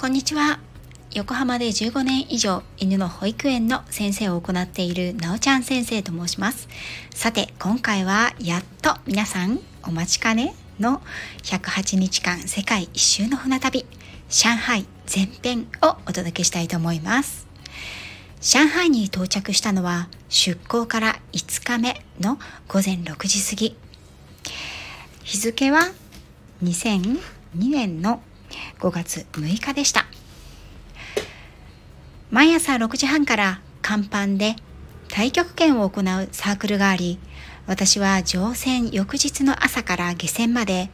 こんにちは。横浜で15年以上犬の保育園の先生を行っているなおちゃん先生と申します。さて今回はやっと皆さんお待ちかね？の108日間世界一周の船旅上海前編をお届けしたいと思います。上海に到着したのは出港から5日目の午前6時過ぎ。日付は2002年の5月6日でした。毎朝6時半から甲板で太極拳を行うサークルがあり私は乗船翌日の朝から下船まで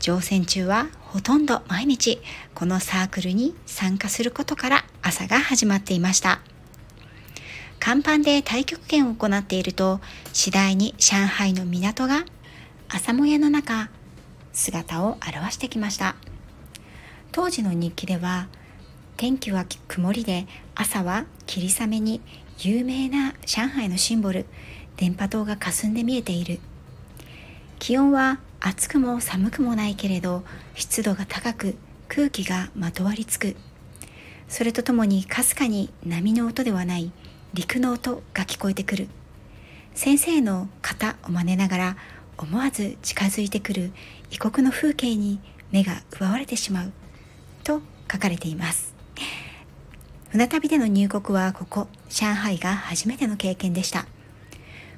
乗船中はほとんど毎日このサークルに参加することから朝が始まっていました。甲板で太極拳を行っていると次第に上海の港が朝もやの中姿を現してきました。当時の日記では天気は曇りで朝は霧雨に有名な上海のシンボル電波塔が霞んで見えている。気温は暑くも寒くもないけれど湿度が高く空気がまとわりつく。それとともにかすかに波の音ではない陸の音が聞こえてくる。先生の型を真似ながら思わず近づいてくる異国の風景に目が奪われてしまう。と書かれています。船旅での入国はここ上海が初めての経験でした。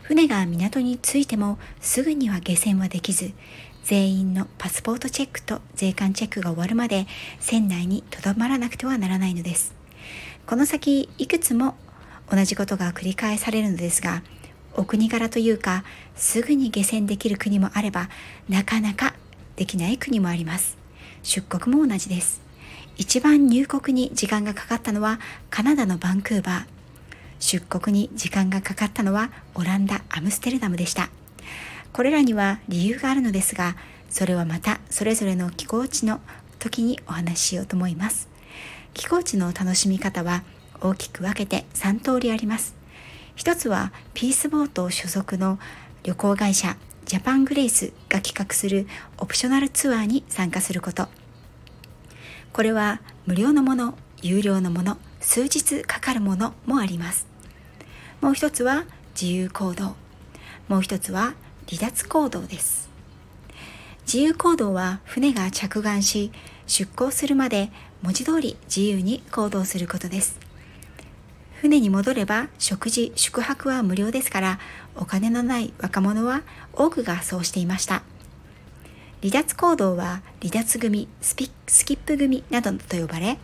船が港に着いてもすぐには下船はできず全員のパスポートチェックと税関チェックが終わるまで船内にとどまらなくてはならないのです。この先いくつも同じことが繰り返されるのですがお国柄というかすぐに下船できる国もあればなかなかできない国もあります。出国も同じです。一番入国に時間がかかったのはカナダのバンクーバー。出国に時間がかかったのはオランダアムステルダムでした。これらには理由があるのですがそれはまたそれぞれの寄港地の時にお話ししようと思います。寄港地の楽しみ方は大きく分けて3通りあります。一つはピースボート所属の旅行会社ジャパングレイスが企画するオプショナルツアーに参加すること。これは無料のもの有料のもの数日かかるものもあります。もう一つは自由行動。もう一つは離脱行動です。自由行動は船が着岸し出港するまで文字通り自由に行動することです。船に戻れば食事宿泊は無料ですからお金のない若者は多くがそうしていました。離脱行動は離脱組スピスキップ組などと呼ばれ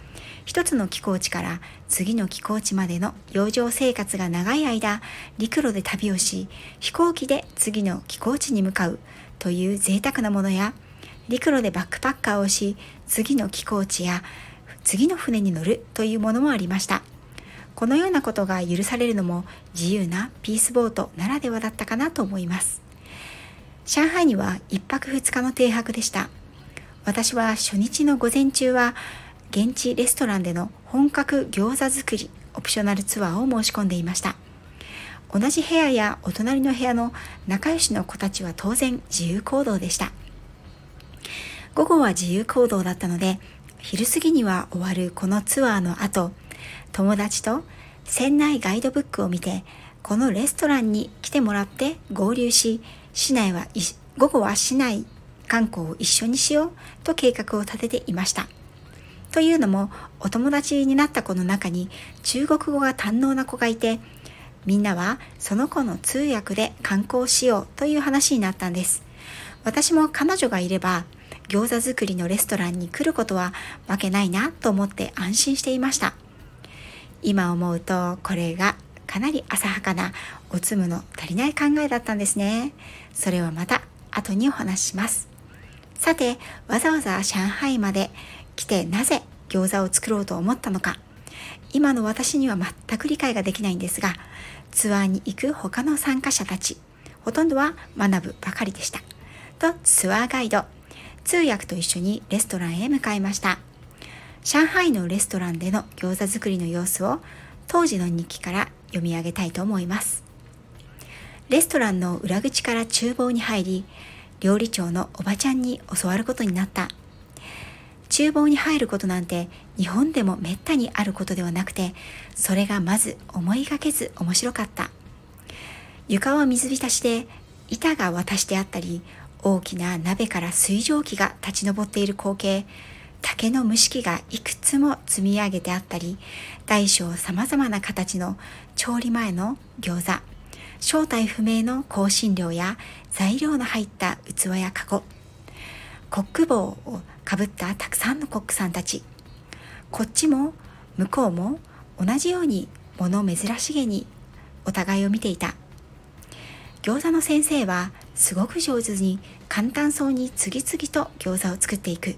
一つの寄港地から次の寄港地までの洋上生活が長い間陸路で旅をし飛行機で次の寄港地に向かうという贅沢なものや陸路でバックパッカーをし次の寄港地や次の船に乗るというものもありました。このようなことが許されるのも自由なピースボートならではだったかなと思います。上海には1泊2日の停泊でした。私は初日の午前中は現地レストランでの本格餃子作りオプショナルツアーを申し込んでいました。同じ部屋やお隣の部屋の仲良しの子たちは当然自由行動でした。午後は自由行動だったので、昼過ぎには終わるこのツアーの後、友達と船内ガイドブックを見て、このレストランに来てもらって合流し、市内は午後は市内観光を一緒にしようと計画を立てていました。というのもお友達になった子の中に中国語が堪能な子がいてみんなはその子の通訳で観光しようという話になったんです。私も彼女がいれば餃子作りのレストランに来ることはわけないなと思って安心していました。今思うとこれがかなり浅はかなおつむの足りない考えだったんですね。それはまた後にお話しします。さて、わざわざ上海まで来てなぜ餃子を作ろうと思ったのか。今の私には全く理解ができないんですが、ツアーに行く他の参加者たち、ほとんどは学ぶばかりでした。とツアーガイド、通訳と一緒にレストランへ向かいました。上海のレストランでの餃子作りの様子を当時の日記から読み上げたいと思います。レストランの裏口から厨房に入り、料理長のおばちゃんに教わることになった。厨房に入ることなんて日本でもめったにあることではなくてそれがまず思いがけず面白かった床は水浸しで板が渡してあったり大きな鍋から水蒸気が立ち上っている光景竹の蒸し器がいくつも積み上げてあったり大小さまざまな形の調理前の餃子正体不明の香辛料や材料の入った器やカゴコック帽をかぶったたくさんのコックさんたち。こっちも向こうも同じように物珍しげにお互いを見ていた。餃子の先生はすごく上手に簡単そうに次々と餃子を作っていく。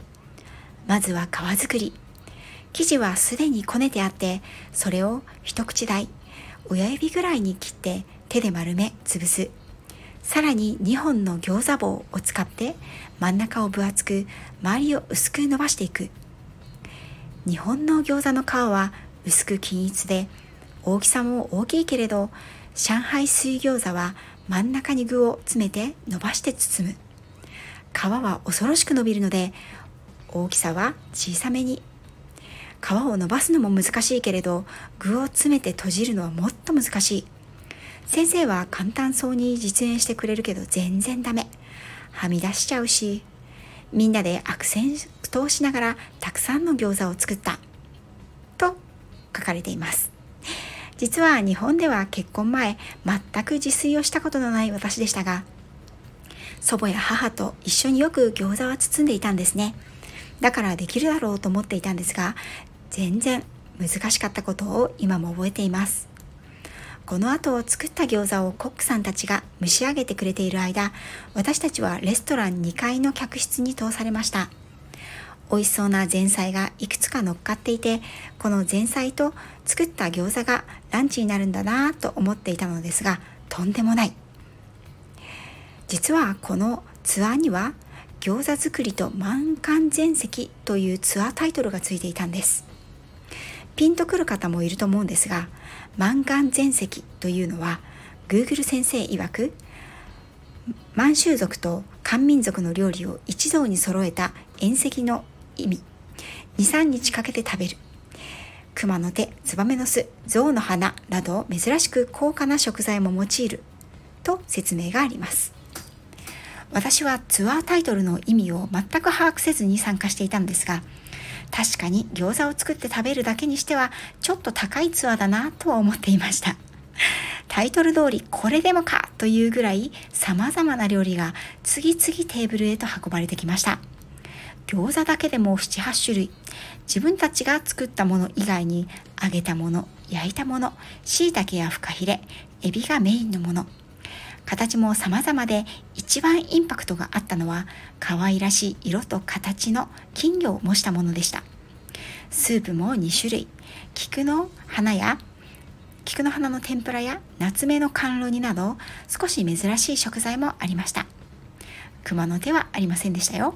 まずは皮作り。生地はすでにこねてあってそれを一口大親指ぐらいに切って手で丸め潰す。さらに2本の餃子棒を使って真ん中を分厚く周りを薄く伸ばしていく。日本の餃子の皮は薄く均一で大きさも大きいけれど上海水餃子は真ん中に具を詰めて伸ばして包む。皮は恐ろしく伸びるので大きさは小さめに。皮を伸ばすのも難しいけれど具を詰めて閉じるのはもっと難しい。先生は簡単そうに実演してくれるけど全然ダメ。はみ出しちゃうしみんなで悪戦苦闘しながらたくさんの餃子を作った。と書かれています。実は日本では結婚前全く自炊をしたことのない私でしたが祖母や母と一緒によく餃子は包んでいたんですね。だからできるだろうと思っていたんですが全然難しかったことを今も覚えています。この後作った餃子をコックさんたちが蒸し上げてくれている間私たちはレストラン2階の客室に通されました。美味しそうな前菜がいくつか乗っかっていてこの前菜と作った餃子がランチになるんだなぁと思っていたのですがとんでもない。実はこのツアーには餃子作りと満館全席というツアータイトルがついていたんです。ピンとくる方もいると思うんですが満願全席というのは Google 先生曰く満州族と漢民族の料理を一堂に揃えた宴席の意味。23日かけて食べる。熊の手ツバメの巣象の花など珍しく高価な食材も用いると説明があります。私はツアータイトルの意味を全く把握せずに参加していたのですが確かに餃子を作って食べるだけにしてはちょっと高いツアーだなとは思っていました。タイトル通りこれでもかというぐらい様々な料理が次々テーブルへと運ばれてきました。餃子だけでも7、8種類。自分たちが作ったもの以外に揚げたもの焼いたもの椎茸やフカヒレエビがメインのもの形も様々で一番インパクトがあったのは可愛らしい色と形の金魚を模したものでした。スープも2種類。菊の花や菊の花の天ぷらや夏目の甘露煮など少し珍しい食材もありました。熊の手はありませんでしたよ。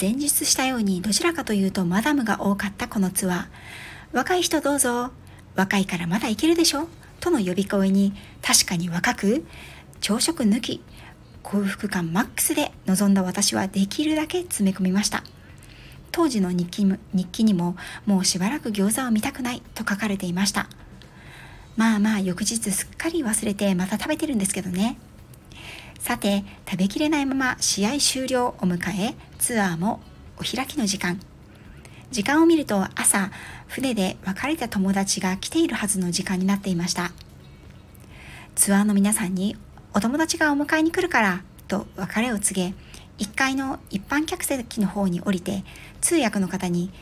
前述したようにどちらかというとマダムが多かったこのツアー若い人どうぞ。若いからまだいけるでしょ。との呼び声に確かに若く朝食抜き幸福感マックスで臨んだ私はできるだけ詰め込みました。当時の日記日記にももうしばらく餃子を見たくないと書かれていました。まあまあ翌日すっかり忘れてまた食べてるんですけどね。さて食べきれないまま試合終了を迎えツアーもお開きの時間。時間を見ると朝船で別れた友達が来ているはずの時間になっていました。ツアーの皆さんにお友達がお迎えに来るからと別れを告げ1階の一般客席の方に降りて通訳の方に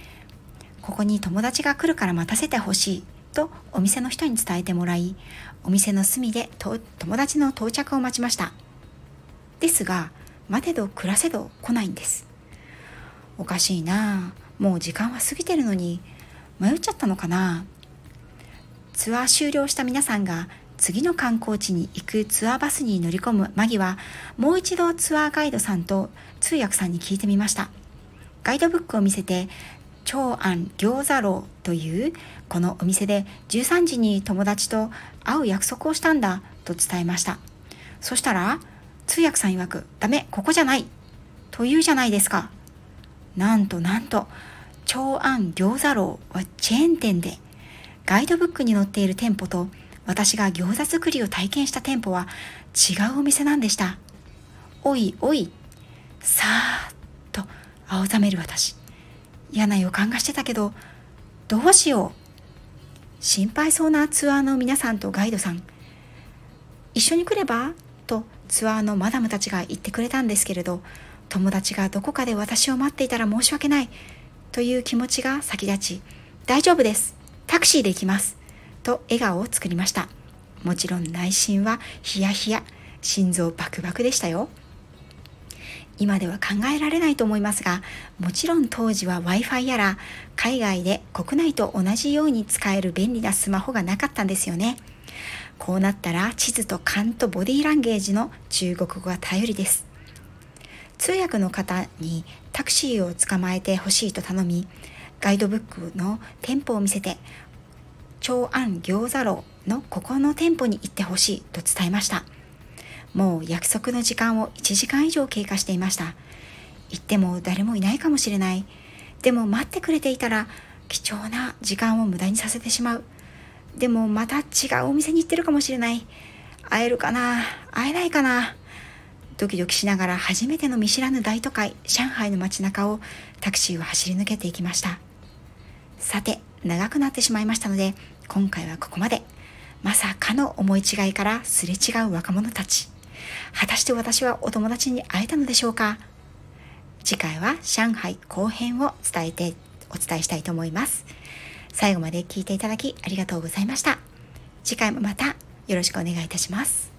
ここに友達が来るから待たせてほしいとお店の人に伝えてもらいお店の隅で友達の到着を待ちました。ですが待てど暮らせど来ないんですおかしいなあもう時間は過ぎてるのに迷っちゃったのかな？ツアー終了した皆さんが次の観光地に行くツアーバスに乗り込む間際もう一度ツアーガイドさんと通訳さんに聞いてみました。ガイドブックを見せて長安餃子楼というこのお店で13時に友達と会う約束をしたんだと伝えました。そしたら通訳さん曰くダメここじゃないと言うじゃないですか。なんとなんと長安餃子楼はチェーン店でガイドブックに載っている店舗と私が餃子作りを体験した店舗は違うお店なんでした。おいおいさーっと青ざめる私。嫌な予感がしてたけどどうしよう。心配そうなツアーの皆さんとガイドさん。一緒に来れば？とツアーのマダムたちが言ってくれたんですけれど友達がどこかで私を待っていたら申し訳ない。という気持ちが先立ち大丈夫ですタクシーで行きますと笑顔を作りました。もちろん内心はヒヤヒヤ心臓バクバクでしたよ。今では考えられないと思いますがもちろん当時は w i f i やら海外で国内と同じように使える便利なスマホがなかったんですよね。こうなったら地図と勘とボディーランゲージの中国語が頼りです。通訳の方にタクシーを捕まえてほしいと頼みガイドブックの店舗を見せて長安餃子楼のここの店舗に行ってほしいと伝えました。もう約束の時間を1時間以上経過していました。行っても誰もいないかもしれない。でも待ってくれていたら貴重な時間を無駄にさせてしまう。でもまた違うお店に行ってるかもしれない。会えるかな？会えないかな？ドキドキしながら初めての見知らぬ大都会上海の街中をタクシーを走り抜けていきました。さて長くなってしまいましたので今回はここまで。まさかの思い違いからすれ違う若者たち。果たして私はお友達に会えたのでしょうか。次回は上海後編を伝えてお伝えしたいと思います。最後まで聞いていただきありがとうございました。次回もまたよろしくお願いいたします。